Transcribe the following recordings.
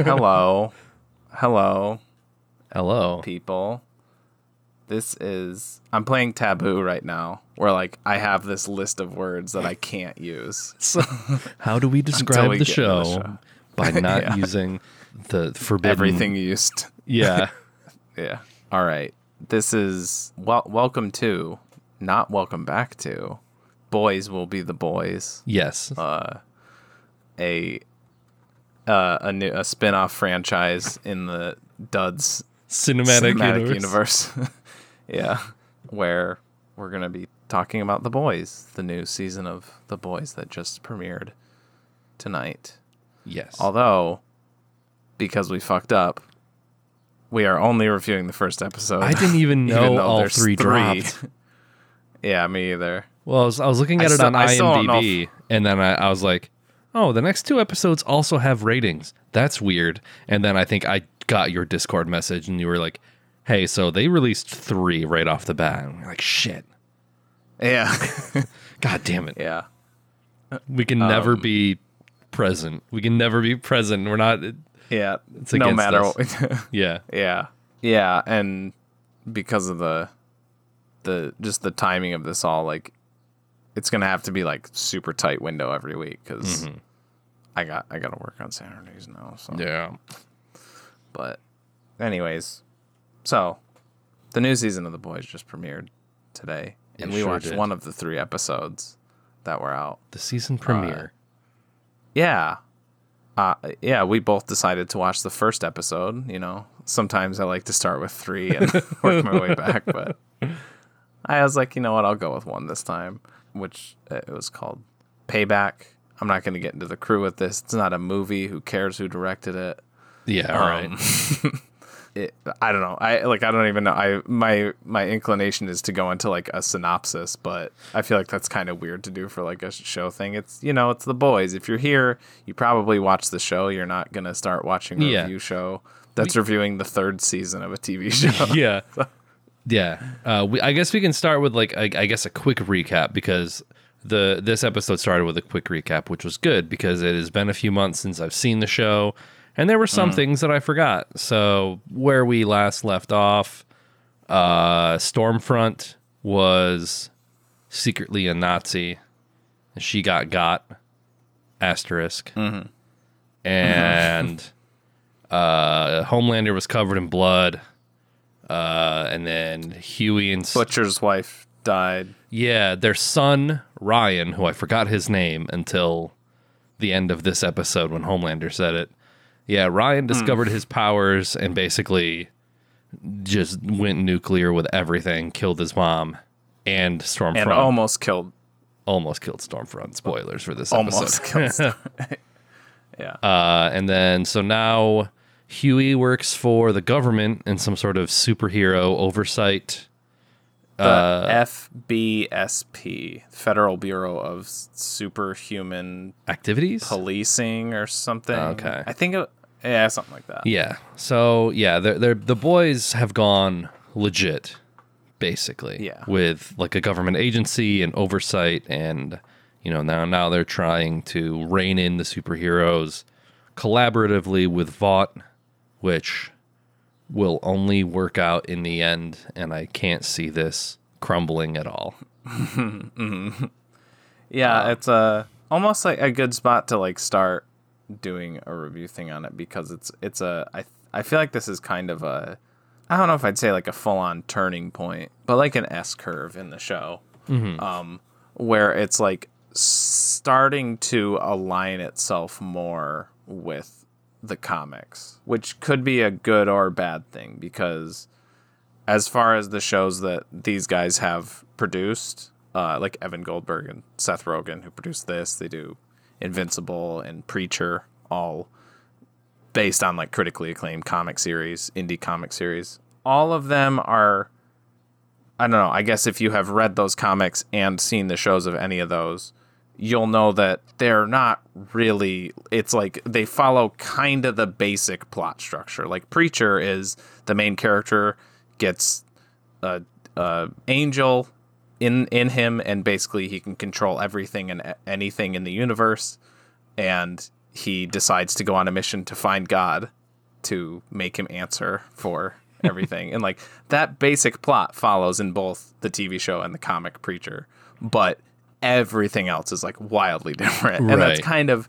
Hello. Hello, Hello. people. This is I'm playing Taboo right now, where like I have this list of words that I can't use. So, how do we describe we the into the show? show. By not Yeah. using the forbidden Everything used. Yeah. Yeah. All right. This is well, welcome to, not welcome back to. Boys will be the boys. yes. Uh, a uh, a new a spin-off franchise in the Duds Cinematic, cinematic universe. universe. yeah, where we're gonna be talking about the boys, the new season of the boys that just premiered tonight. Yes. Although, because we fucked up, we are only reviewing the first episode. I didn't even know even all there's three dropped. yeah, me either. Well, I was, I was looking I at it still- on I IMDb, and then I, I was like, "Oh, the next two episodes also have ratings. That's weird." And then I think I got your Discord message, and you were like, "Hey, so they released three right off the bat." And we're like, "Shit, Yeah, god damn it, yeah, we can Um, never be present. We can never be present. We're not." yeah. It's no matter. Yeah, yeah, yeah, and because of the the just the timing of this all, like it's gonna have to be like super tight window every week because I got I got to work on Saturdays now. So yeah. But, anyways, so the new season of The Boys just premiered today, It and we sure watched did. one of the three episodes that were out. The season premiere. Yeah, uh, yeah, we both decided to watch the first episode. You know, sometimes I like to start with three and work my way back, but I was like, you know what, I'll go with one this time, which uh, it was called Payback. I'm not going to get into the crew with this. It's not a movie. Who cares who directed it? yeah, all right. Um, it, I don't know. I like. I don't even know. I my my inclination is to go into like a synopsis, but I feel like that's kind of weird to do for like a show thing. It's you know, it's the boys. If you're here, you probably watch the show. You're not gonna start watching a Yeah. review show that's reviewing the third season of a TV show. yeah yeah uh, we, i guess we can start with like I, I guess a quick recap because the this episode started with a quick recap which was good because it has been a few months since i've seen the show and there were some things that i forgot. So where we last left off uh stormfront was secretly a nazi. And she got got asterisk. And uh homelander was covered in blood uh, and then Hughie and Butcher's wife died. yeah, their son Ryan, who I forgot his name until the end of this episode when Homelander said it. Yeah, Ryan discovered his powers and basically just went nuclear with everything, killed his mom and Stormfront. And almost killed. almost killed Stormfront. Spoilers for this Almost episode. killed. yeah. Uh, and then so now Hughie works for the government in some sort of superhero oversight. the uh, FBSP, Federal Bureau of Superhuman Activities? Policing or something. Okay. I think it, yeah, something like that. Yeah. So yeah, they're, they're, the boys have gone legit, basically. Yeah. With like a government agency and oversight, and you know now now they're trying to rein in the superheroes collaboratively with Vought, which will only work out in the end, and I can't see this crumbling at all. Yeah, it's a almost like a good spot to like start doing a review thing on it because it's it's a I I feel like this is kind of a I don't know if I'd say like a full on turning point, but like an S curve in the show, um, where it's like starting to align itself more with the comics, which could be a good or bad thing because as far as the shows that these guys have produced, uh, like Evan Goldberg and Seth Rogen, who produced this, they do Invincible and Preacher, all based on like critically acclaimed comic series, indie comic series. All of them are, I don't know, I guess if you have read those comics and seen the shows of any of those, you'll know that they're not really, it's like they follow kind of the basic plot structure. Like Preacher is the main character gets a, a angel in in him and basically he can control everything and anything in the universe and he decides to go on a mission to find God to make him answer for everything. and like that basic plot follows in both the TV show and the comic Preacher, but everything else is like wildly different. And that's kind of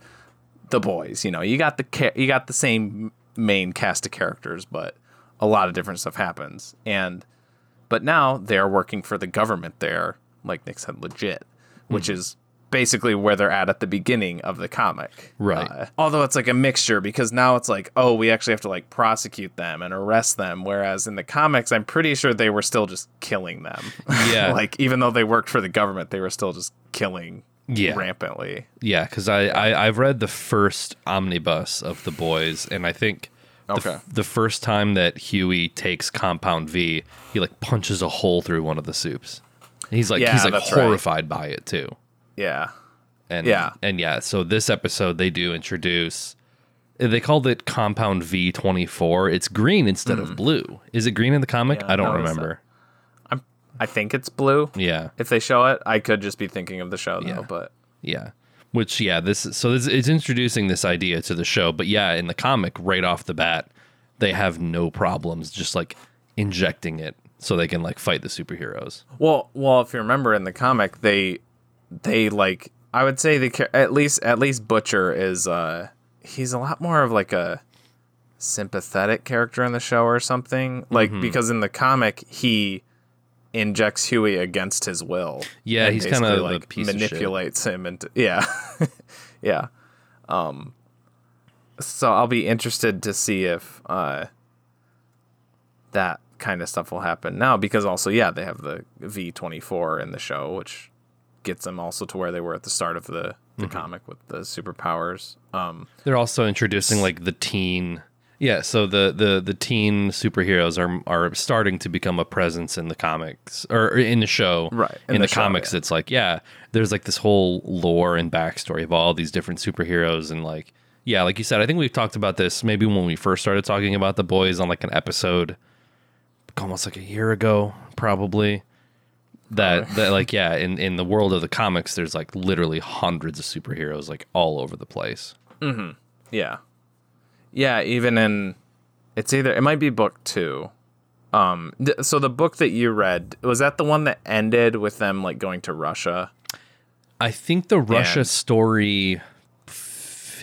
the boys, you know. You got the ca- you got the same main cast of characters, but a lot of different stuff happens. And but now they're working for the government there, like Nick said, legit, which Hmm. is basically where they're at at the beginning of the comic. Right. Uh, although it's like a mixture because now it's like, oh, we actually have to like prosecute them and arrest them. Whereas in the comics, I'm pretty sure they were still just killing them. Yeah. like even though they worked for the government, they were still just killing Yeah. rampantly. Yeah, because I, I I've read the first omnibus of the boys, and I think the, f- Okay. the first time that Hughie takes Compound V, he like punches a hole through one of the soups. And he's like Yeah, he's like that's right. horrified by it too. Yeah. And Yeah. and yeah, so this episode they do introduce. They called it Compound V twenty four. It's green instead of blue. Is it green in the comic? Mm. Yeah, I don't remember. I. I think it's blue. Yeah, If they show it, I could just be thinking of the show though, Yeah. but Yeah. Which yeah, this so this, it's introducing this idea to the show, but yeah, in the comic right off the bat, they have no problems just like injecting it so they can like fight the superheroes. Well, well, if you remember in the comic, they they like I would say the at least at least Butcher is uh he's a lot more of like a sympathetic character in the show or something. Like Mm-hmm. because in the comic he injects Hughie against his will. Yeah, he's like of shit. manipulates him and yeah. yeah. Um so I'll be interested to see if uh that kind of stuff will happen now because also yeah they have the V24 in the show which gets them also to where they were at the start of the the Mm-hmm. comic with the superpowers um They're also introducing like the teen yeah, so the, the, the teen superheroes are are starting to become a presence in the comics or in the show. Right, In, in the, the show, comics, yeah. it's like yeah, there's like this whole lore and backstory of all these different superheroes and like yeah, like you said, I think we've talked about this maybe when we first started talking about the boys on like an episode almost like a year ago, probably. That that like yeah, in, in the world of the comics, there's like literally hundreds of superheroes like all over the place. yeah yeah even in it's either it might be book 2 um th- so the book that you read was that the one that ended with them like going to Russia I think the Russia And- story.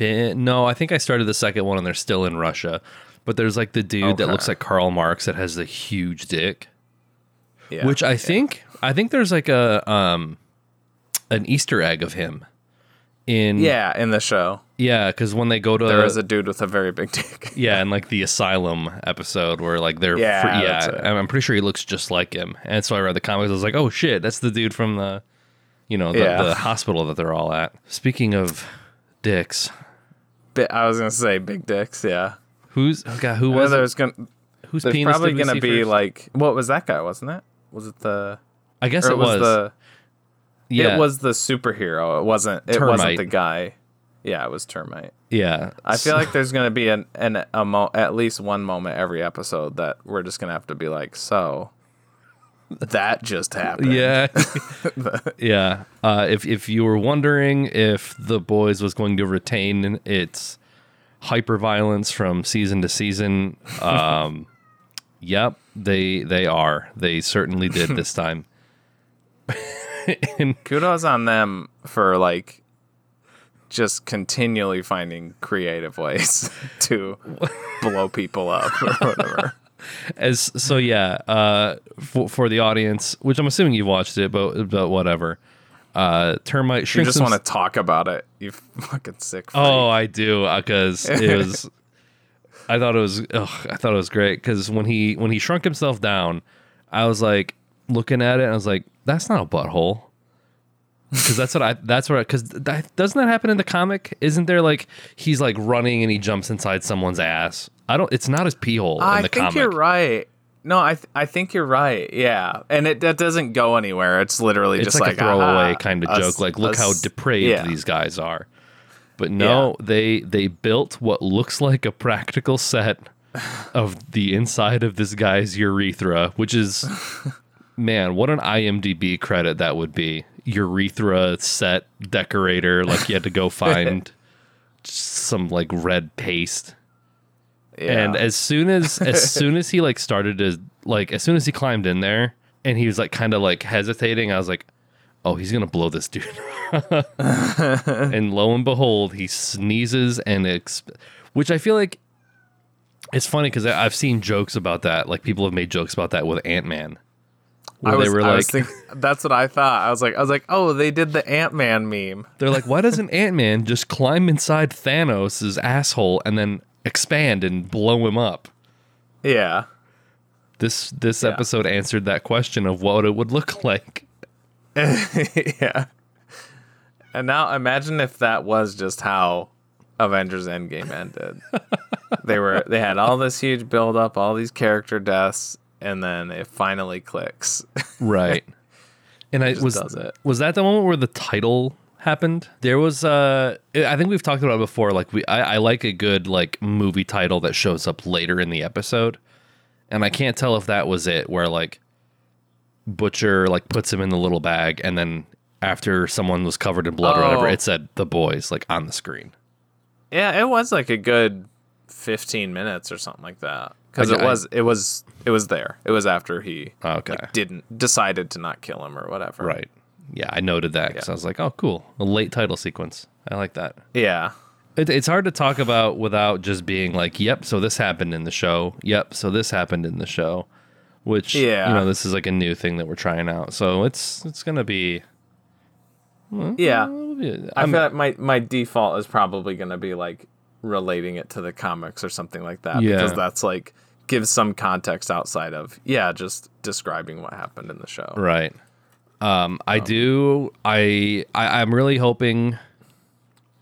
No, I think I started the second one and they're still in Russia. But there's like the dude that looks like Karl Marx that has the huge dick, yeah which I think I think there's like a um an Easter egg of him in yeah in the show yeah because when they go to there is a dude with a very big dick yeah and like the asylum episode where like they're Yeah, fr- that's yeah. I'm pretty sure he looks just like him and so I read the comics I was like oh shit that's the dude from the you know the, Yeah. the hospital that they're all at speaking of dicks I was gonna say big dicks yeah Who's oh God? Who was there's gonna Who's penis probably gonna be first? like what was that guy wasn't it was it the I guess or it was. the yeah, it was the superhero it wasn't it Termite. wasn't the guy yeah it was termite Yeah, I feel like there's gonna be an, an a mo- at least one moment every episode that we're just gonna have to be like so that just happened yeah, yeah. Uh, if if you were wondering if the boys was going to retain its hyper violence from season to season, um, yep, they they are. They certainly did this time. and kudos on them for like just continually finding creative ways to blow people up or whatever. as so yeah uh for, for the audience which i'm assuming you've watched it but but whatever uh termite You just want to talk about it, you fucking sick. Freak. oh i do because it was i thought it was ugh, i thought it was great because when he when he shrunk himself down i was like looking at it and i was like that's not a butthole because that's what I that's what I because that, doesn't that happen in the comic? Isn't there like he's like running and he jumps inside someone's ass? I don't. It's not his pee hole I in the think comic. you're right. No, I th- I think you're right. Yeah, and it that doesn't go anywhere. It's literally it's just like, like, a throwaway kind of joke like look how depraved yeah. these guys are but no they they built what looks like a practical set of the inside of this guy's urethra which is man what an imdb credit that would be urethra set decorator like you had to go find some like red paste. Yeah. And as soon as as soon as he like started to like as soon as he climbed in there and he was like kind of like hesitating, I was like, "Oh, he's gonna blow this dude." and lo and behold, he sneezes and exp- which I feel like it's funny because I've seen jokes about that. Like people have made jokes about that with Ant Man. I was, I was think, that's what I thought. I was like, I was like, oh, they did the Ant Man meme. They're like, why doesn't Ant Man just climb inside Thanos' asshole and then expand and blow him up? Yeah. This this Yeah. episode answered that question of what it would look like. yeah. And now imagine if that was just how Avengers Endgame ended. they were they had all this huge build up, all these character deaths, and then it finally clicks. Right. And I was does it. was that the moment where the title happened? There was uh I think we've talked about it before. Like we I, I like a good like movie title that shows up later in the episode. And I can't tell if that was it where like Butcher like puts him in the little bag and then after someone was covered in blood or whatever, Oh. it said the boys like on the screen. yeah, it was like a good fifteen minutes or something like that. Because it was it was it was there. It was after he oh, Okay. like, didn't decided to not kill him or whatever. Right. Yeah, I noted that because I was like, oh, cool. A late title sequence. I like that. Yeah. It, it's hard to talk about without just being like, yep, so this happened in the show. Yep, so this happened in the show. Which, Yeah. you know, this is like a new thing that we're trying out. So it's it's going to be. Yeah. I I'm- feel like my, my default is probably going to be like relating it to the comics or something like that Yeah. because that's like gives some context outside of yeah just describing what happened in the show. Right. Um, I do. I, I I'm really hoping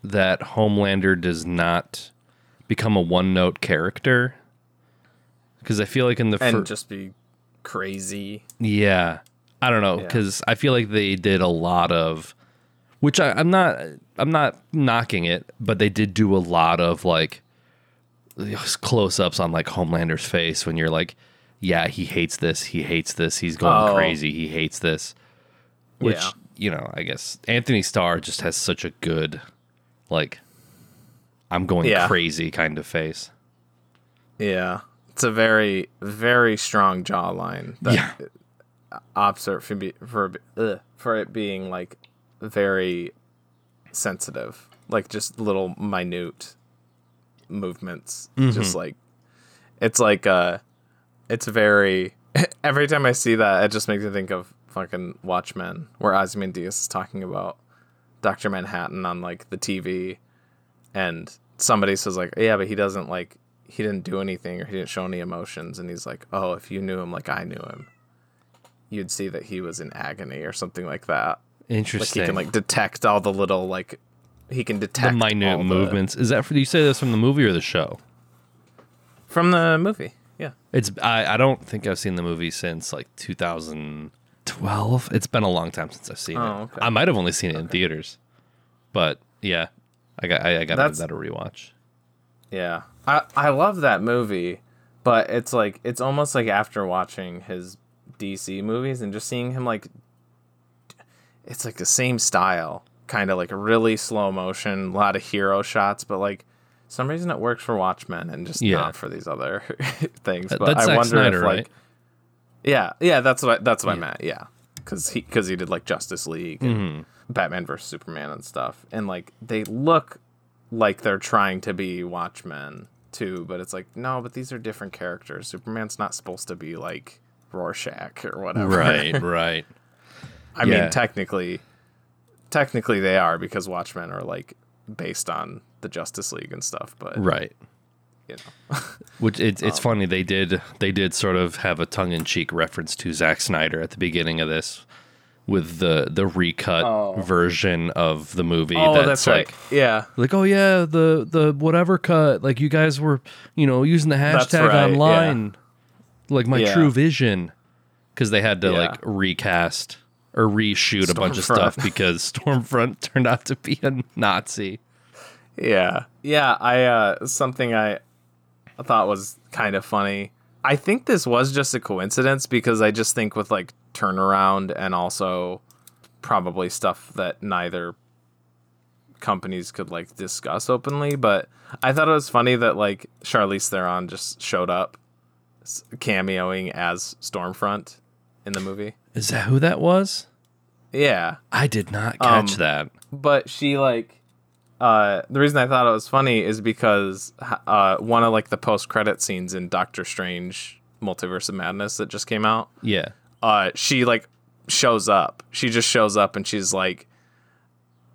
that Homelander does not become a one note character because I feel like in the And fir- just be crazy. Yeah, I don't know Yeah. because I feel like they did a lot of, which I, I'm not. I'm not knocking it, but they did do a lot of like close-ups on like Homelander's face when you're like, yeah, he hates this. He hates this. He's going Oh. crazy. He hates this. Which Yeah. you know, I guess Anthony Starr just has such a good, like, I'm going Yeah. crazy kind of face. Yeah. It's a very very strong jawline that Yeah. it for be, for ugh, for it being like very sensitive, like just little minute movements, just like it's like uh, it's very. Every time I see that, it just makes me think of fucking Watchmen, where Ozymandias is talking about Doctor Manhattan on like the TV, and somebody says like, yeah, but he doesn't like he didn't do anything or he didn't show any emotions, and he's like, oh, if you knew him like I knew him, you'd see that he was in agony or something like that. interesting Like he can like detect all the little like he can the detect minute all the- movements. Is that for you? Say this from the movie or the show? from the movie. Yeah. It's I, I don't think I've seen the movie since like 2012. It's been a long time since I've seen Oh, it. okay. I might have only seen it in theaters, but yeah, I got I, I got to That's- that a rewatch. Yeah. I I love that movie, but it's like it's almost like after watching his DC movies and just seeing him like it's like the same style, kind of like a really slow motion, a lot of hero shots, but like some reason it works for Watchmen and just Yeah. not for these other things. But that's I Zack wonder Snyder, if like right? Yeah, yeah, that's what I, that's what I meant. Yeah. Cuz he cuz he did like Justice League and Mm-hmm. Batman vs Superman and stuff. And like they look like they're trying to be Watchmen too, but it's like no, but these are different characters. Superman's not supposed to be like Rorschach or whatever. Right, right. I Yeah. mean, technically, technically they are because Watchmen are like based on the Justice League and stuff. But Right. you know, Which it's Um, it's funny they did they did sort of have a tongue in cheek reference to Zack Snyder at the beginning of this with the the recut Oh. version of the movie. oh, that's, that's, like right. Yeah, like oh yeah the the whatever cut like you guys were you know using the hashtag right, online like my Yeah. true vision because they had to Yeah. like recast or reshoot a bunch of stuff because Stormfront turned out to be a Nazi. Yeah. Yeah, I uh something I thought was kind of funny. I think this was just a coincidence because I just think with like turnaround and also probably stuff that neither companies could like discuss openly. But I thought it was funny that like Charlize Theron just showed up cameoing as Stormfront in the movie. Is that who that was? Yeah, I did not catch Um, that. but she like uh the reason I thought it was funny is because uh one of like the post credit scenes in Doctor Strange Multiverse of Madness that just came out Yeah. uh she like shows up. She just shows up and she's like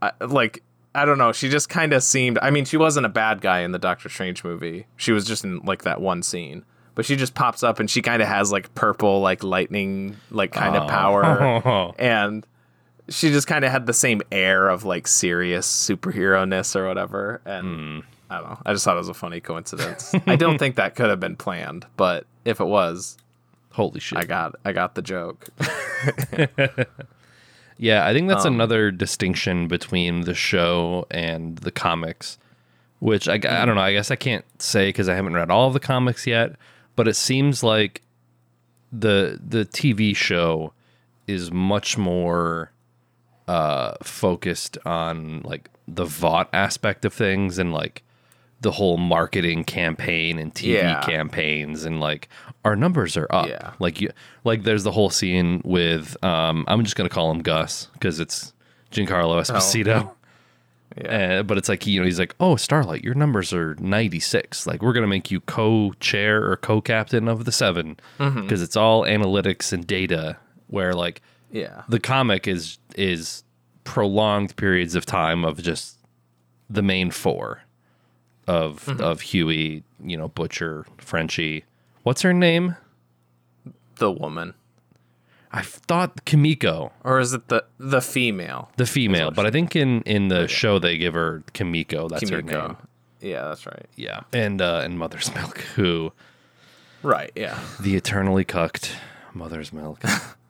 I, like I don't know. She just kind of seemed I mean she wasn't a bad guy in the Doctor Strange movie. She was just in like that one scene. But she just pops up and she kind of has like purple like lightning like kind of power. And she just kind of had the same air of like serious superhero ness or whatever and I don't know I just thought it was a funny coincidence I don't think that could have been planned but if it was Holy shit. I got I got the joke Yeah, I think that's Um, another distinction between the show and the comics, which I, I don't know. I guess I can't say because I haven't read all of the comics yet, but it seems like the the TV show is much more uh, focused on like the Vought aspect of things and like the whole marketing campaign and TV Yeah. campaigns and like our numbers are up. Yeah. Like you like there's the whole scene with um I'm just gonna call him Gus because it's Giancarlo Esposito. yeah Uh, but it's like you know he's like, oh Starlight, your numbers are 96. Like we're gonna make you co-chair or co-captain of the 7 because it's all analytics and data. Where like yeah the comic is is prolonged periods of time of just the main four of of Hughie, you know, Butcher, Frenchie. What's her name? the woman I thought Kimiko, or is it the the female the female, but I think in in the show they give her Kimiko. That's her name. yeah that's right Yeah, and uh, and Mother's Milk, who right yeah the eternally cucked Mother's Milk.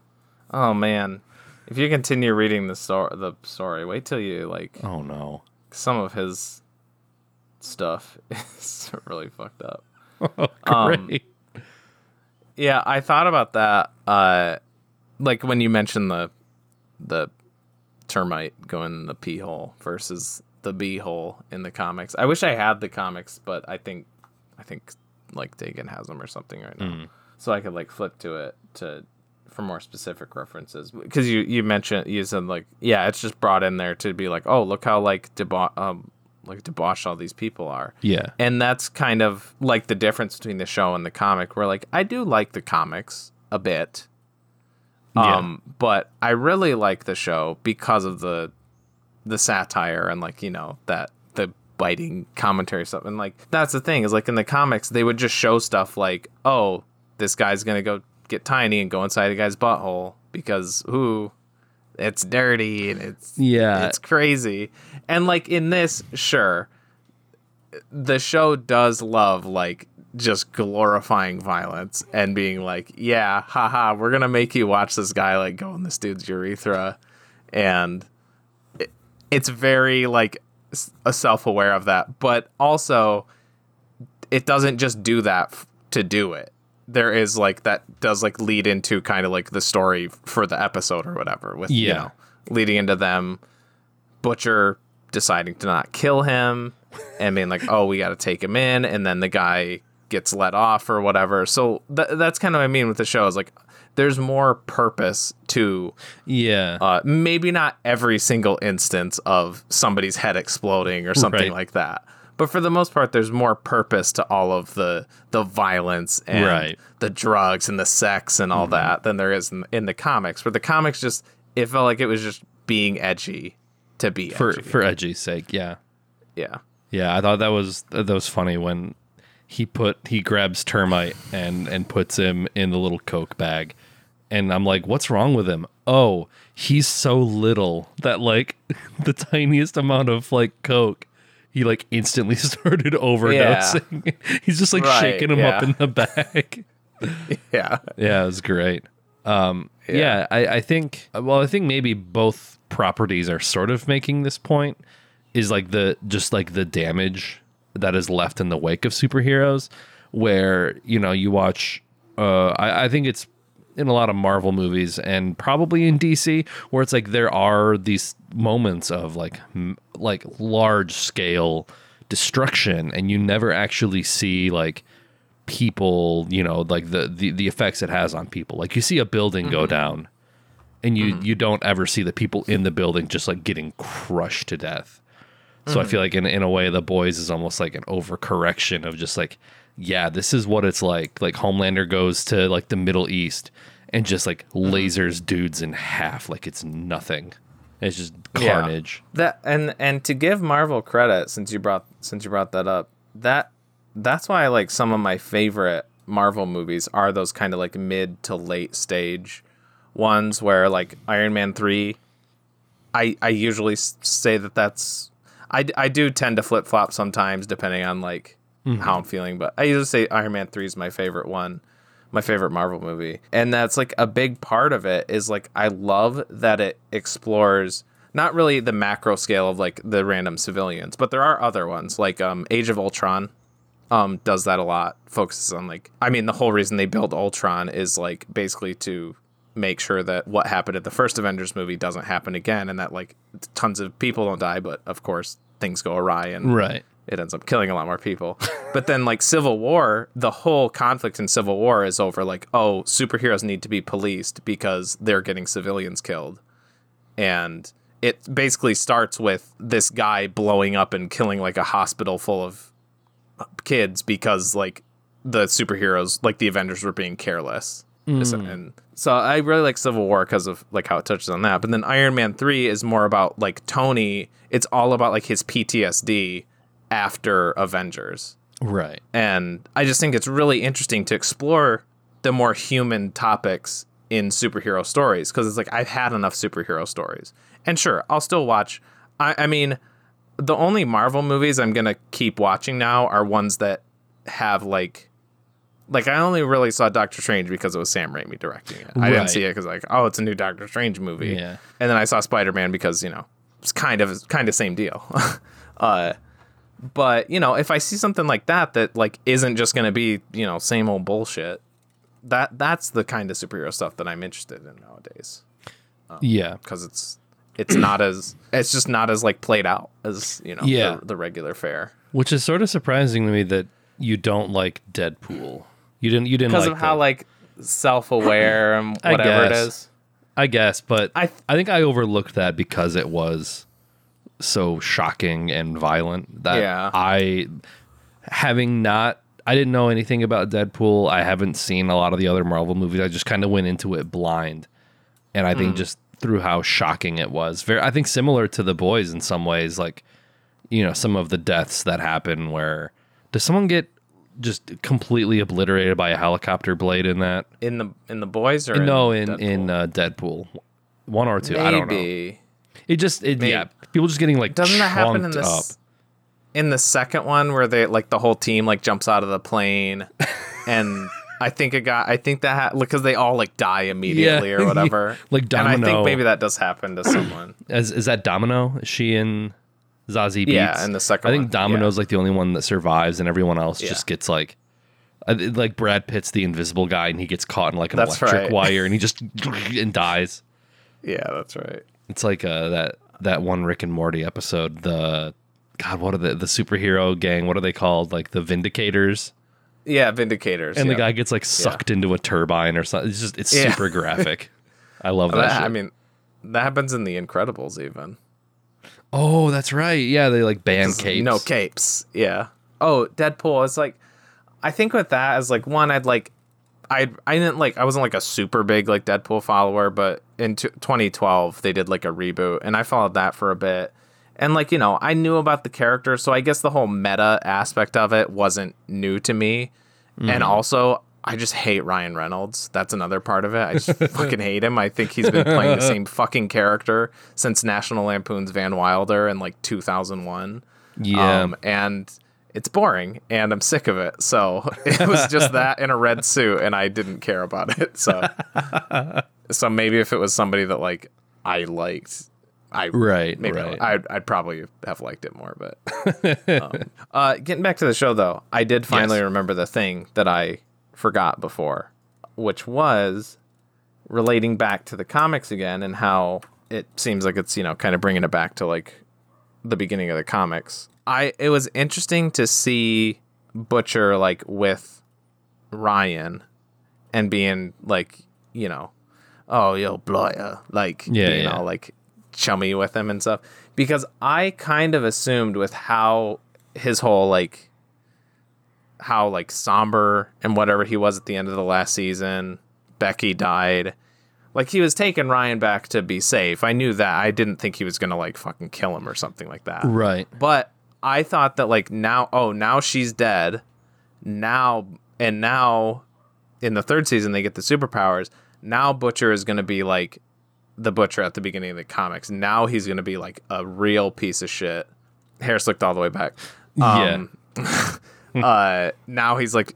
oh man if you continue reading the story the story wait till you like oh no. some of his stuff is really fucked up Oh, Um, great. Yeah, I thought about that. Uh, like when you mentioned the the termite going in the pee hole versus the bee hole in the comics. I wish I had the comics, but I think I think like Dagan has them or something right now, so I could like flip to it to for more specific references. Because you you mentioned you said like yeah, it's just brought in there to be like oh look how like deba- um like debauched all these people are. yeah. And that's kind of like the difference between the show and the comic, where like I do like the comics a bit. Yeah. Um, but I really like the show because of the the satire and like, you know, that the biting commentary stuff. And like that's the thing, is like in the comics they would just show stuff like, Oh, this guy's gonna go get tiny and go inside a guy's butthole because ooh, it's dirty and it's Yeah. it's crazy. And like in this, sure, the show does love like just glorifying violence and being like, yeah, haha, we're gonna make you watch this guy like go in this dude's urethra, and it, it's very like a self-aware of that, but also it doesn't just do that f- to do it. There is like that does like lead into kind of like the story for the episode or whatever with you know leading into them Butcher deciding to not kill him and being like, oh, we got to take him in. And then the guy gets let off or whatever. So th- that's kind of what I mean with the show is like, there's more purpose to Yeah. uh, maybe not every single instance of somebody's head exploding or something Right. like that. But for the most part, there's more purpose to all of the the violence and Right. the drugs and the sex and all mm-hmm. that than there is in, in the comics. Where the comics just it felt like it was just being edgy to be for edgy. for edgy's sake, yeah. yeah. Yeah, I thought that was that was funny when he put he grabs termite and and puts him in the little coke bag, and I'm like, what's wrong with him? Oh, he's so little that like the tiniest amount of like coke, he like instantly started overdosing. he's just like Right, shaking him up in the back. Yeah. Yeah, it was great. Um, yeah, Yeah. I, I think. Well, I think maybe both properties are sort of making this point. Is like the just like the damage that is left in the wake of superheroes, where you know you watch. Uh, I, I think it's in a lot of Marvel movies and probably in DC where it's like there are these moments of like m- like large scale destruction and you never actually see like people, you know, like the the, the effects it has on people. Like you see a building go mm-hmm. down and you mm-hmm. you don't ever see the people in the building just like getting crushed to death. So I mm-hmm. feel like in in a way the boys is almost like an overcorrection of just like yeah, this is what it's like. Like Homelander goes to like the Middle East and just like mm-hmm. lasers dudes in half like it's nothing. It's just Yeah. carnage. That and and to give Marvel credit, since you brought since you brought that up, that that's why like some of my favorite Marvel movies are those kind of like mid to late stage ones where like Iron Man three. I I usually say that that's I, I do tend to flip flop sometimes depending on like how I'm feeling, but I usually say Iron Man three is my favorite one my favorite Marvel movie. And that's like a big part of it is like I love that it explores not really the macro scale of like the random civilians, but there are other ones like um Age of Ultron um does that a lot. Focuses on like I mean the whole reason they build Ultron is like basically to make sure that what happened at the first Avengers movie doesn't happen again and that like tons of people don't die, but of course things go awry and Right. It ends up killing a lot more people. but then like Civil War, the whole conflict in Civil War is over like, oh, superheroes need to be policed because they're getting civilians killed. And it basically starts with this guy blowing up and killing like a hospital full of kids because like the superheroes, like the Avengers were being careless. Hmm. And so I really like Civil War because of like how it touches on that. But then Iron Man 3 is more about like Tony, it's all about like his PTSD after Avengers. Right. And I just think it's really interesting to explore the more human topics in superhero stories because it's like I've had enough superhero stories. And sure, I'll still watch. I, I mean, the only Marvel movies I'm gonna keep watching now are ones that have like, like I only really saw Doctor Strange because it was Sam Raimi directing it. I Right. didn't see it because like, oh, it's a new Doctor Strange movie. Yeah. And then I saw Spider Man because you know it's kind of kind of same deal. uh, but you know, if I see something like that that like isn't just gonna be you know same old bullshit, that that's the kind of superhero stuff that I'm interested in nowadays um, Yeah. because it's it's not as it's just not as like played out as you know Yeah. the, the regular fare Which is sort of surprising to me that you don't like Deadpool. You didn't you didn't like because like of how like self aware and whatever it is. I guess, but I I, think I overlooked that because it was so shocking and violent that Yeah. I having not I didn't know anything about Deadpool. I haven't seen a lot of the other Marvel movies. I just kind of went into it blind. And I think just through how shocking it was. Very I think similar to The Boys in some ways like you know, some of the deaths that happen where does someone get just completely obliterated by a helicopter blade in that? In the in the boys or no, in in Deadpool? in uh, Deadpool, one or two. maybe I don't know. It just it, yeah, people just getting like doesn't that happen in chunked this up. in the second one where they like the whole team like jumps out of the plane and I think it got I think that ha- because they all like die immediately Yeah. or whatever Like and I Domino. think maybe that does happen to someone Is is that Domino? Is she in Zazie Beetz? Yeah, in the second I think one, Domino's like the only one that survives, and everyone else Yeah. just gets like. I Like Brad Pitt's the invisible guy, and he gets caught in like an That's electric right. wire, and he just and dies. yeah that's right It's like uh, that that one Rick and Morty episode. The God, what are the the superhero gang? What are they called? Like the Vindicators. yeah Vindicators and the guy gets like sucked into a turbine or something. It's just it's Yeah. super graphic. I love that. That- shit. I mean that happens in the Incredibles even oh, that's right. Yeah, they like ban capes. No capes. Yeah. Oh, Deadpool. It's like I think with that as like one, I'd like I I didn't like I wasn't like a super big like Deadpool follower, but in t- 2012 they did like a reboot, and I followed that for a bit. And like you know, I knew about the character, so I guess the whole meta aspect of it wasn't new to me. And also, I just hate Ryan Reynolds. That's another part of it. I just fucking hate him. I think he's been playing the same fucking character since National Lampoon's Van Wilder in like 2001. Yeah. Um, and it's boring and I'm sick of it. So it was just that in a red suit and I didn't care about it. So so maybe if it was somebody that like I liked I Right, maybe right. I'd, I'd probably have liked it more, but um, uh, getting back to the show though, I did finally Yes. remember the thing that I forgot before, which was relating back to the comics again and how it seems like it's you know kind of bringing it back to like the beginning of the comics. I it was interesting to see Butcher like with Ryan and being like you know oh yo Bloya like Yeah, being yeah. all like chummy with him and stuff because I kind of assumed with how his whole like how like somber and whatever he was at the end of the last season Becky died like he was taking Ryan back to be safe. I knew that. I didn't think he was gonna like fucking kill him or something like that. Right. But I thought that like now, oh, now she's dead. Now and now, in the third season, they get the superpowers. Now Butcher is gonna be like the Butcher at the beginning of the comics. Now he's gonna be like a real piece of shit. Hair slicked all the way back. Um, uh, now he's like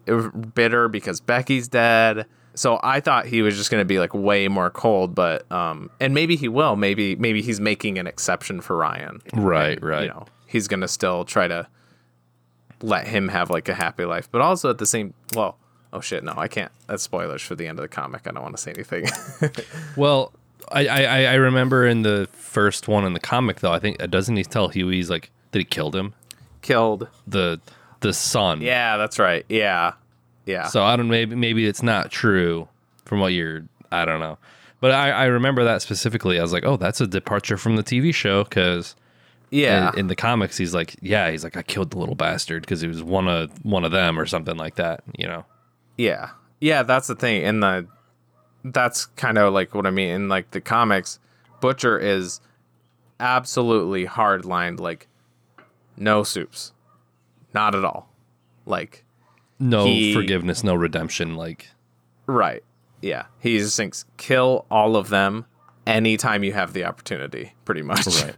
bitter because Becky's dead. So I thought he was just going to be like way more cold, but um, and maybe he will. Maybe maybe he's making an exception for Ryan. Right, right. You know, he's going to still try to let him have like a happy life, but also at the same. Well, oh shit, no, I can't. That's spoilers for the end of the comic. I don't want to say anything. Well, I, I I remember in the first one in the comic though. I think uh, doesn't he tell Hughie's like that he killed him, Killed. the the son. Yeah, that's right. Yeah, yeah. So I don't maybe maybe it's not true from what you're. I don't know, but I I remember that specifically. I was like, oh, that's a departure from the TV show because. Yeah. In, in the comics, he's like, yeah, he's like, I killed the little bastard because he was one of one of them or something like that, you know. Yeah. Yeah, that's the thing. In the that's kind of like what I mean. In like the comics, Butcher is absolutely hard lined, like no soups. Not at all. Like No He- forgiveness, no redemption. Like, right. Yeah. He just thinks kill all of them anytime you have the opportunity, pretty much. right?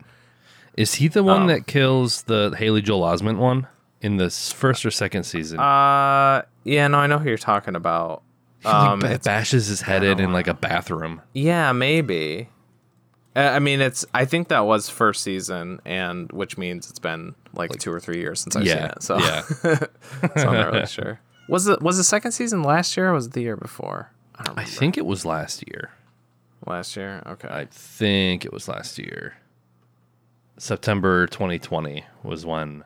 Is he the one Oh. that kills the Haley Joel Osment one in this first or second season? Uh yeah, no, I know who you're talking about. He, like, um, it's- bashes his head in in like a bathroom. Yeah, maybe. I mean, it's. I think that was first season, and which means it's been like, two or three years since I've seen it. So, yeah. so I'm not really sure. Was it was the second season last year? or Was it the year before? I don't I think it was last year. last year. Okay. I think it was last year. September 2020 was when.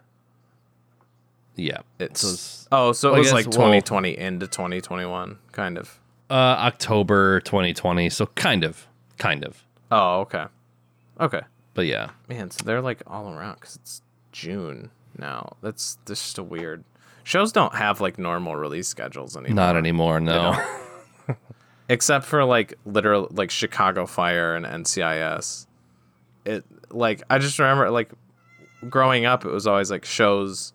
Yeah, it's it's, oh, so it well, was guess- like well- 2020 into 2021, kind of. uh, October 2020. So kind of, kind of, Oh, okay, okay. but yeah. Man, so they're like all around because it's June now. That's that's just a weird. Shows don't have like normal release schedules anymore. Not anymore. No. except for like literal like Chicago Fire and NCIS. It like I just remember like growing up, it was always like shows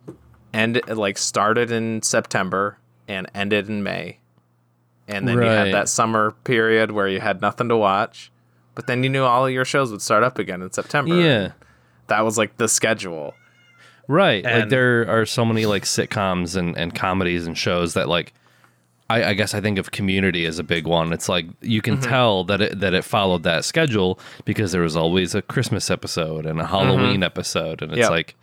end like started in September and ended in May, and then you had that summer period where you had nothing to watch, but then you knew all of your shows would start up again in September. yeah. that was like the schedule. Right. like there are so many like sitcoms and, and comedies and shows that like I, I guess I think of community as a big one. It's like you can Mm-hmm. tell that it that it followed that schedule because there was always a Christmas episode and a Halloween episode. And it's Mm-hmm. Yep. like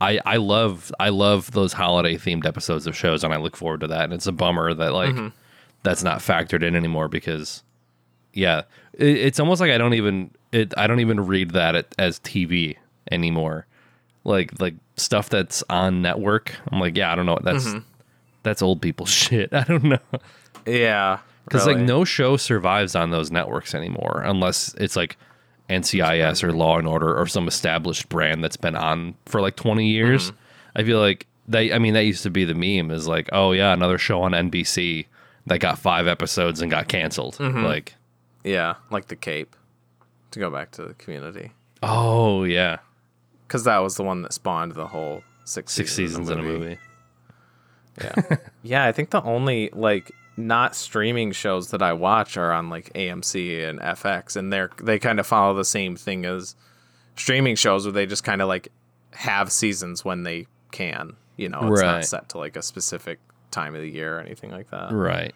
I, I love I love those holiday themed episodes of shows and I look forward to that. And it's a bummer that like Mm-hmm. that's not factored in anymore because yeah, it, it's almost like I don't even it I don't even read that at, as TV anymore. Like like stuff that's on network. I'm like, yeah, I don't know. That's Mm-hmm. That's old people shit. I don't know Yeah, because really. like no show survives on those networks anymore unless it's like NCIS or Law and Order or some established brand that's been on for like 20 years. Mm-hmm. I feel like they. I mean, that used to be the meme. Is like, oh yeah, another show on NBC that got five episodes and got canceled. Mm-hmm. Like, yeah, like the Cape. To go back to the community. oh yeah, because that was the one that spawned the whole six six seasons in a movie. Yeah, yeah. I think the only like not streaming shows that I watch are on like AMC and FX, and they're they kind of follow the same thing as streaming shows, where they just kind of like have seasons when they can. You know, it's Right. not set to like a specific time of the year or anything like that. Right.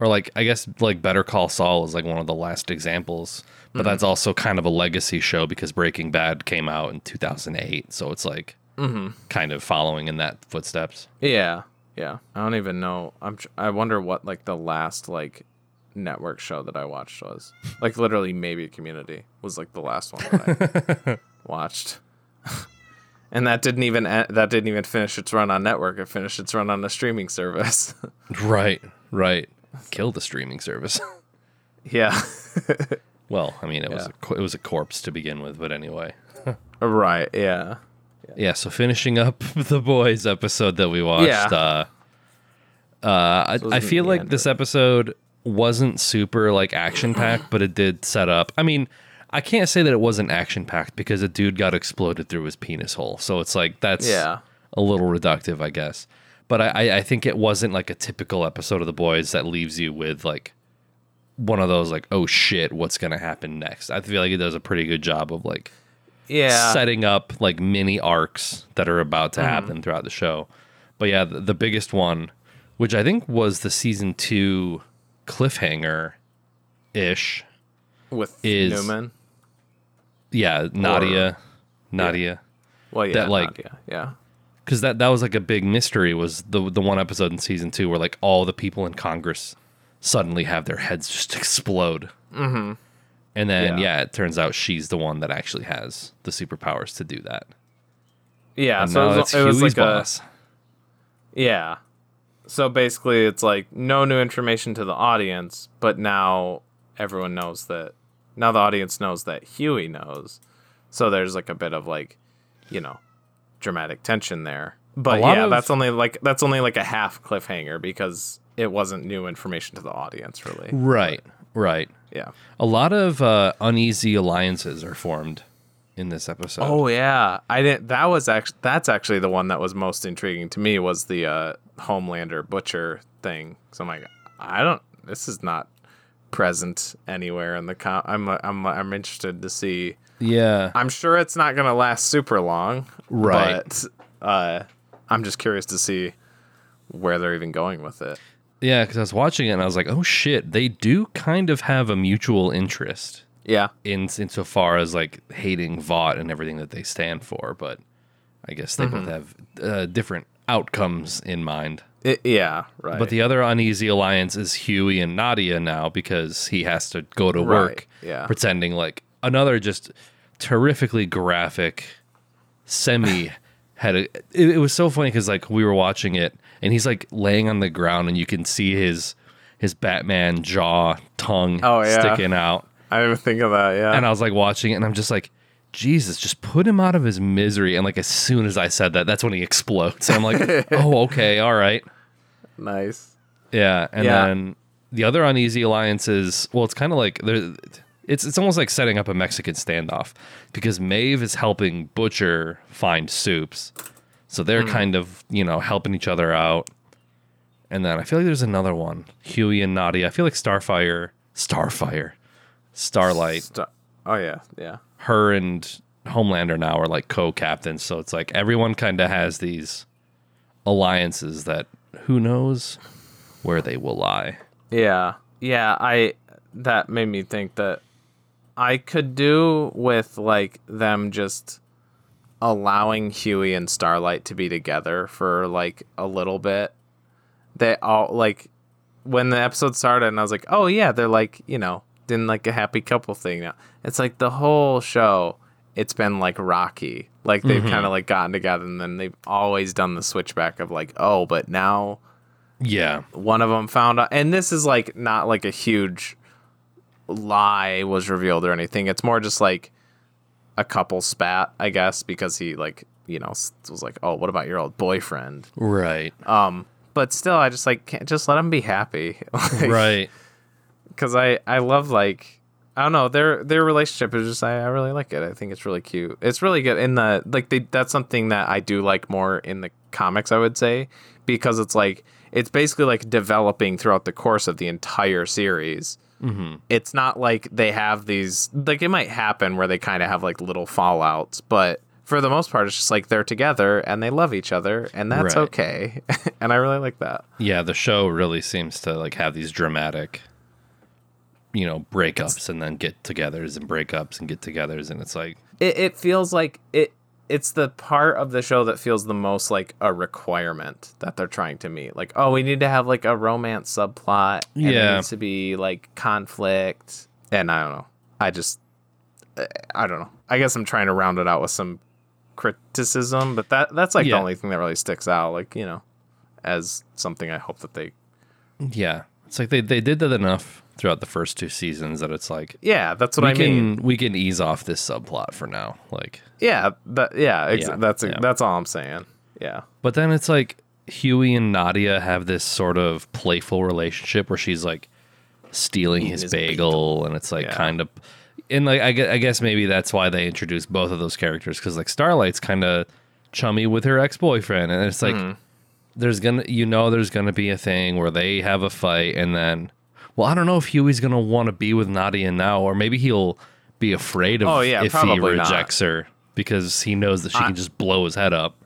Or like I guess like Better Call Saul is like one of the last examples, but Mm-hmm. that's also kind of a legacy show because Breaking Bad came out in 2008, so it's like Mm-hmm. kind of following in that footsteps. Yeah, yeah. I don't even know. I'm. tr- I wonder what like the last like network show that I watched was. Like literally, maybe Community was like the last one that I watched. and that didn't even that didn't even finish its run on network. It finished its run on a streaming service. Right, right. Kill the streaming service. yeah. well, I mean, it was a, it was a corpse to begin with, but anyway. right. Yeah. Yeah, so finishing up the boys episode that we watched, Yeah. uh, uh, I, So it I feel like this episode wasn't super like action packed, but it did set up. I mean, I can't say that it wasn't action packed because a dude got exploded through his penis hole, so it's like that's Yeah. a little reductive, I guess. But I, I, I think it wasn't like a typical episode of the boys that leaves you with like one of those like oh shit, what's gonna happen next? I feel like it does a pretty good job of like Yeah. setting up like mini arcs that are about Mm-hmm. to happen throughout the show. But yeah, the, the biggest one, which I think was the season two cliffhanger ish. With is- Neuman. Yeah, Nadia, Nadia, Well, yeah. that, like- Nadia, yeah. because that that was like a big mystery. Was the the one episode in season two where like all the people in Congress suddenly have their heads just explode. Mm-hmm. And then Yeah. yeah, it turns out she's the one that actually has the superpowers to do that. Yeah. And so now it was, it's it was like a boss. Yeah. So basically, it's like no new information to the audience, but now everyone knows that. Now the audience knows that Hughie knows. So there's like a bit of like, you know, dramatic tension there. But yeah, of- that's only like that's only like a half cliffhanger because it wasn't new information to the audience, really. Right, right. Yeah. A lot of uh, uneasy alliances are formed in this episode. Oh yeah, I didn't. That was actually that's actually the one that was most intriguing to me was the uh, Homelander butcher thing. So I'm like, I don't. This is not present anywhere in the com. I'm I'm I'm interested to see. yeah. I'm sure it's not gonna last super long, Right. But uh, I'm just curious to see where they're even going with it. Yeah, because I was watching it and I was like, oh shit, they do kind of have a mutual interest Yeah, in insofar as like hating Vought and everything that they stand for, but I guess they both have uh, different outcomes in mind. it, yeah, right. But the other uneasy alliance is Hughie and Nadia now because he has to go to Right, work yeah. pretending like another just terrifically graphic semi had a it, it was so funny because like we were watching it and he's like laying on the ground and you can see his his Batman jaw tongue Oh, yeah. sticking out I didn't think of that. Yeah, and I was like watching it and I'm just like Jesus, just put him out of his misery. And like as soon as I said that, that's when he explodes. And I'm like, oh, okay, all right. nice. Yeah, and Yeah. then the other uneasy alliance is well, it's kind of like there. It's it's almost like setting up a Mexican standoff because Maeve is helping Butcher find supes, so they're hmm. kind of you know helping each other out. And then I feel like there's another one, Hughie and Nadia. I feel like Starfire, Starfire, Starlight, Sta- oh yeah, yeah. her and Homelander now are like co-captains. So it's like everyone kind of has these alliances that who knows where they will lie. Yeah. Yeah, I that made me think that I could do with like them just allowing Hughie and Starlight to be together for like a little bit. They all like when the episode started and I was like, "Oh yeah, they're like, you know, in like a happy couple thing now." It's like the whole show it's been like rocky. Like they've mm-hmm. kind of like gotten together and then they've always done the switchback of like, "Oh, but now Yeah. one of them found out and this is like not like a huge lie was revealed or anything it's more just like a couple spat i guess because he like you know was like oh what about your old boyfriend? Right. um but still i just like can't just let him be happy. Right. because i i love like i don't know their their relationship is just I, I really like it. I think it's really cute. It's really good in the like they that's something that i do like more in the comics i would say because it's like it's basically like developing throughout the course of the entire series Mm-hmm. it's not like they have these like it might happen where they kind of have like little fallouts but for the most part it's just like they're together and they love each other and that's Right. okay and i really like that Yeah, the show really seems to like have these dramatic you know, breakups and then get togethers and breakups and get togethers and it's like it, it feels like it it's the part of the show that feels the most like a requirement that they're trying to meet. Like, oh, we need to have like a romance subplot. And Yeah. Needs to be like conflict. And I don't know. I just, I don't know. I guess I'm trying to round it out with some criticism, but that that's like Yeah. the only thing that really sticks out. Like, you know, as something I hope that they, Yeah, it's like they they did that enough throughout the first two seasons that it's like yeah, that's what we I can mean. we can ease off this subplot for now. Like, Yeah, that, yeah, ex- Yeah, that's yeah. that's all I'm saying. Yeah. but then it's like Hughie and Nadia have this sort of playful relationship where she's like stealing his, his bagel, and it's like Yeah. kind of. And like I guess, I guess maybe that's why they introduced both of those characters because like Starlight's kind of chummy with her ex boyfriend, and it's like Mm-hmm. there's gonna you know there's gonna be a thing where they have a fight, and then well I don't know if Hughie's gonna want to be with Nadia now, or maybe he'll be afraid of Oh, yeah, if he probably not. rejects her because he knows that she can just blow his head up.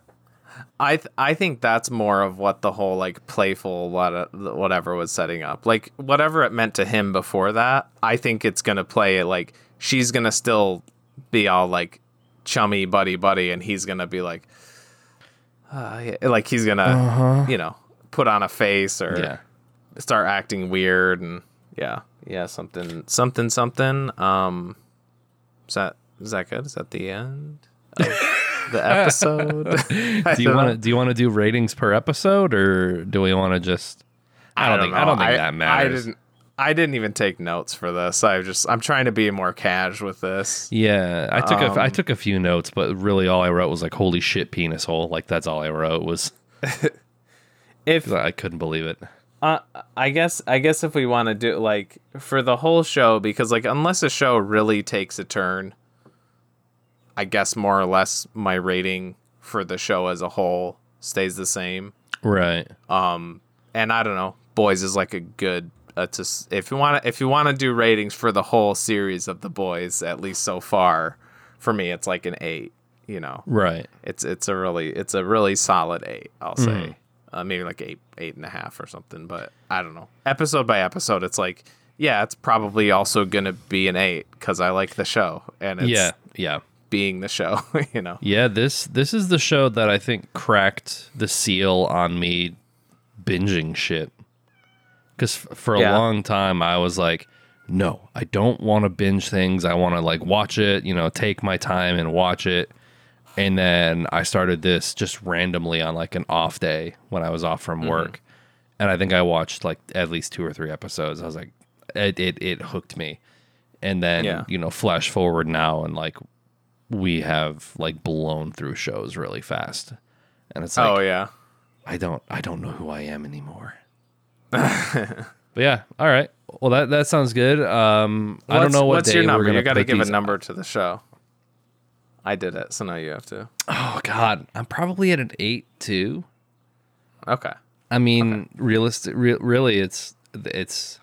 I th- I think that's more of what the whole like playful what whatever was setting up. Like whatever it meant to him before that, I think it's gonna play it like she's gonna still be all like chummy buddy buddy, and he's gonna be like, uh, yeah, like he's gonna you know put on a face or Yeah. Start acting weird and yeah yeah something something something. Um, is that is that good? Is that the end? Of the episode. Do you want to do you want to do ratings per episode or do we want to just I don't, think I don't think that matters. I didn't. I didn't even take notes for this. I just I'm trying to be more cash with this. Yeah, I took a I Um, took a few notes, but really all I wrote was like "Holy shit, penis hole!" Like that's all I wrote was If I couldn't believe it. Uh, I guess I guess if we want to do like for the whole show because like unless a show really takes a turn, I guess more or less my rating for the show as a whole stays the same. Right. Um, and I don't know, boys is like a good. Uh, to, if you want to, if you want to do ratings for the whole series of the boys, at least so far, for me, it's like an eight. You know, Right. it's it's a really it's a really solid eight. I'll say, uh, maybe like eight eight and a half or something. But I don't know. Episode by episode, it's like, yeah, it's probably also gonna be an eight because I like the show and it's yeah. Yeah. being the show. you know, Yeah. This this is the show that I think cracked the seal on me binging shit. Because for a Yeah. long time I was like, no, I don't want to binge things. I want to like watch it. You know, take my time and watch it. And then I started this just randomly on like an off day when I was off from Mm-hmm. work. And I think I watched like at least two or three episodes. I was like, it it, it hooked me. And then, Yeah. you know, flash forward now and like we have like blown through shows really fast. And it's like oh yeah, I don't I don't know who I am anymore. but yeah, all right. Well that that sounds good. Um I don't know what What's your number? You got to give a number to the show. I did it, so now you have to. Oh god, I'm probably at an 8 too. Okay. I mean, realistic. Re- really, it's it's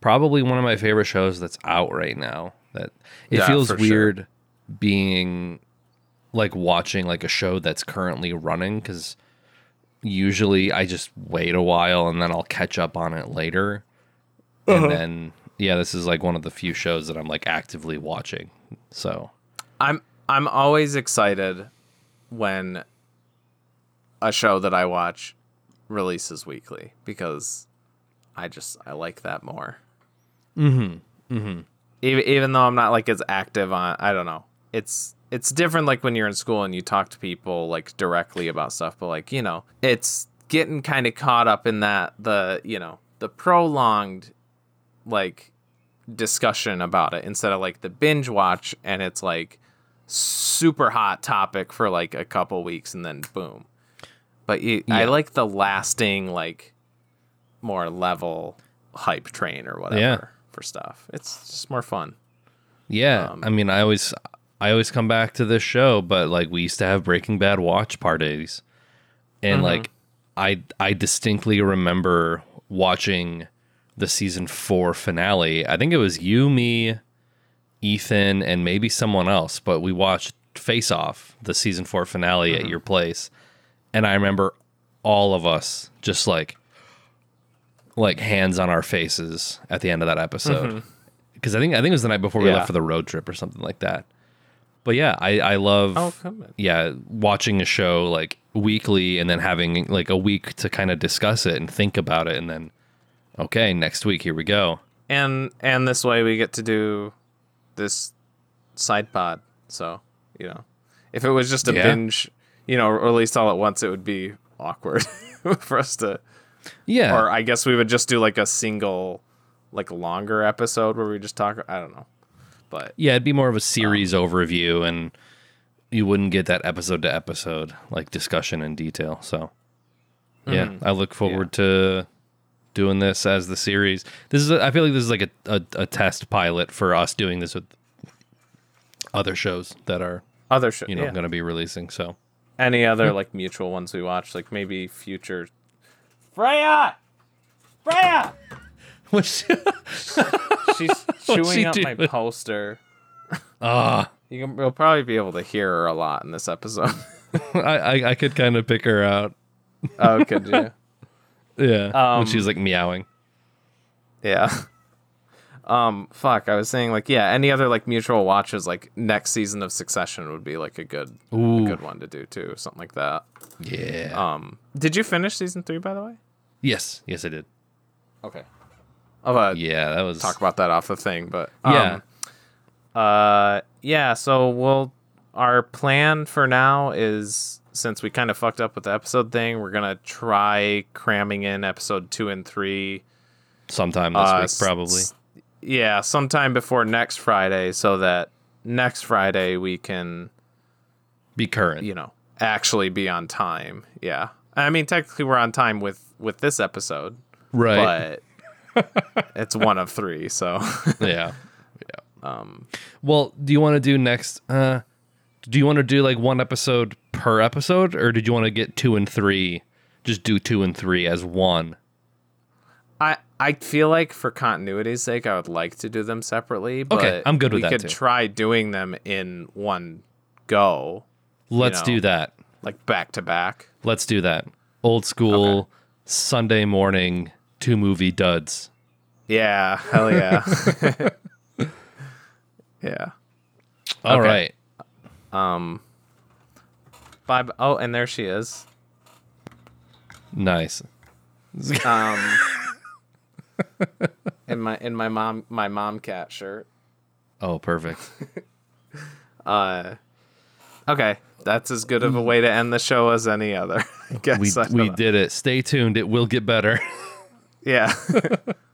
probably one of my favorite shows that's out right now. That it Yeah, feels for sure. weird being like watching like a show that's currently running because usually I just wait a while and then I'll catch up on it later. Uh-huh. And then yeah, this is like one of the few shows that I'm like actively watching. So I'm I'm always excited when a show that I watch releases weekly because I just I like that more. Mm-hmm. Mm-hmm. Even even though I'm not like as active on I don't know. It's it's different like when you're in school and you talk to people like directly about stuff, but like, you know, it's getting kind of caught up in that the, you know, the prolonged like discussion about it instead of like the binge watch and it's like super hot topic for like a couple weeks and then boom. But you, I like the lasting like more level hype train or whatever Yeah. for stuff. It's just more fun. Yeah, Um, I mean, I always, I always come back to this show, but like we used to have Breaking Bad watch parties, and Mm-hmm. like I, I distinctly remember watching the season four finale. I think it was you, me, Ethan, and maybe someone else, but we watched Face Off, the season four finale Mm-hmm. at your place, and I remember all of us just like, like hands on our faces at the end of that episode because I think I think it was the night before we Mm-hmm. Yeah. left for the road trip or something like that. But yeah, I I love Oh, yeah watching a show like weekly and then having like a week to kind of discuss it and think about it and then okay next week here we go. And and this way we get to do this side pod. So you know, if it was just a Yeah. binge, you know, released all at once, it would be awkward for us to. Yeah, Or I guess we would just do like a single, like longer episode where we just talk. I don't know, but yeah, it'd be more of a um, series overview and you wouldn't get that episode to episode like discussion in detail. So yeah, mm-hmm. I look forward to doing this as the series. This is a, I feel like this is like a, a, a test pilot for us doing this with other shows that are other show, you know yeah. going to be releasing. So any other like mutual ones we watch, like maybe future. Freya, Freya, which she's chewing she up my poster. ah. You can, you'll probably be able to hear her a lot in this episode. I, I I could kind of pick her out. oh, could you? Yeah, Um, when she's like meowing. Yeah. Um, fuck. I was saying like, yeah, any other like mutual watches, like next season of Succession would be like a good, a good one to do too, something like that. Yeah. Um, did you finish season three by the way? yes, yes, I did. Okay. I'll uh, Yeah, that was talk about that off the thing, but um, Yeah. Uh, yeah. So we'll. Our plan for now is since we kind of fucked up with the episode thing, we're gonna try cramming in episode two and three sometime this Uh, week, probably. s- yeah, sometime before next Friday, so that next Friday we can, Be current. you know, actually be on time. Yeah, I mean, technically we're on time with with this episode, right. but it's one of three. So yeah. Yeah. Um. Well, do you want to do next? Uh, do you want to do like one episode per episode, or did you want to get two and three? Just do two and three as one. I I feel like for continuity's sake, I would like to do them separately. But Okay, I'm good with we that could too. try doing them in one go, Let's know. do that. like back to back. Let's do that. Old school Sunday morning two movie duds. Yeah, hell yeah, yeah. All Okay. right. Um, Bye. Oh, and there she is. Nice. Um, in my in my mom my mom cat shirt. Oh, perfect. Uh, okay, that's as good of a way to end the show as any other. I guess we I we know. did it. Stay tuned. It will get better. Yeah.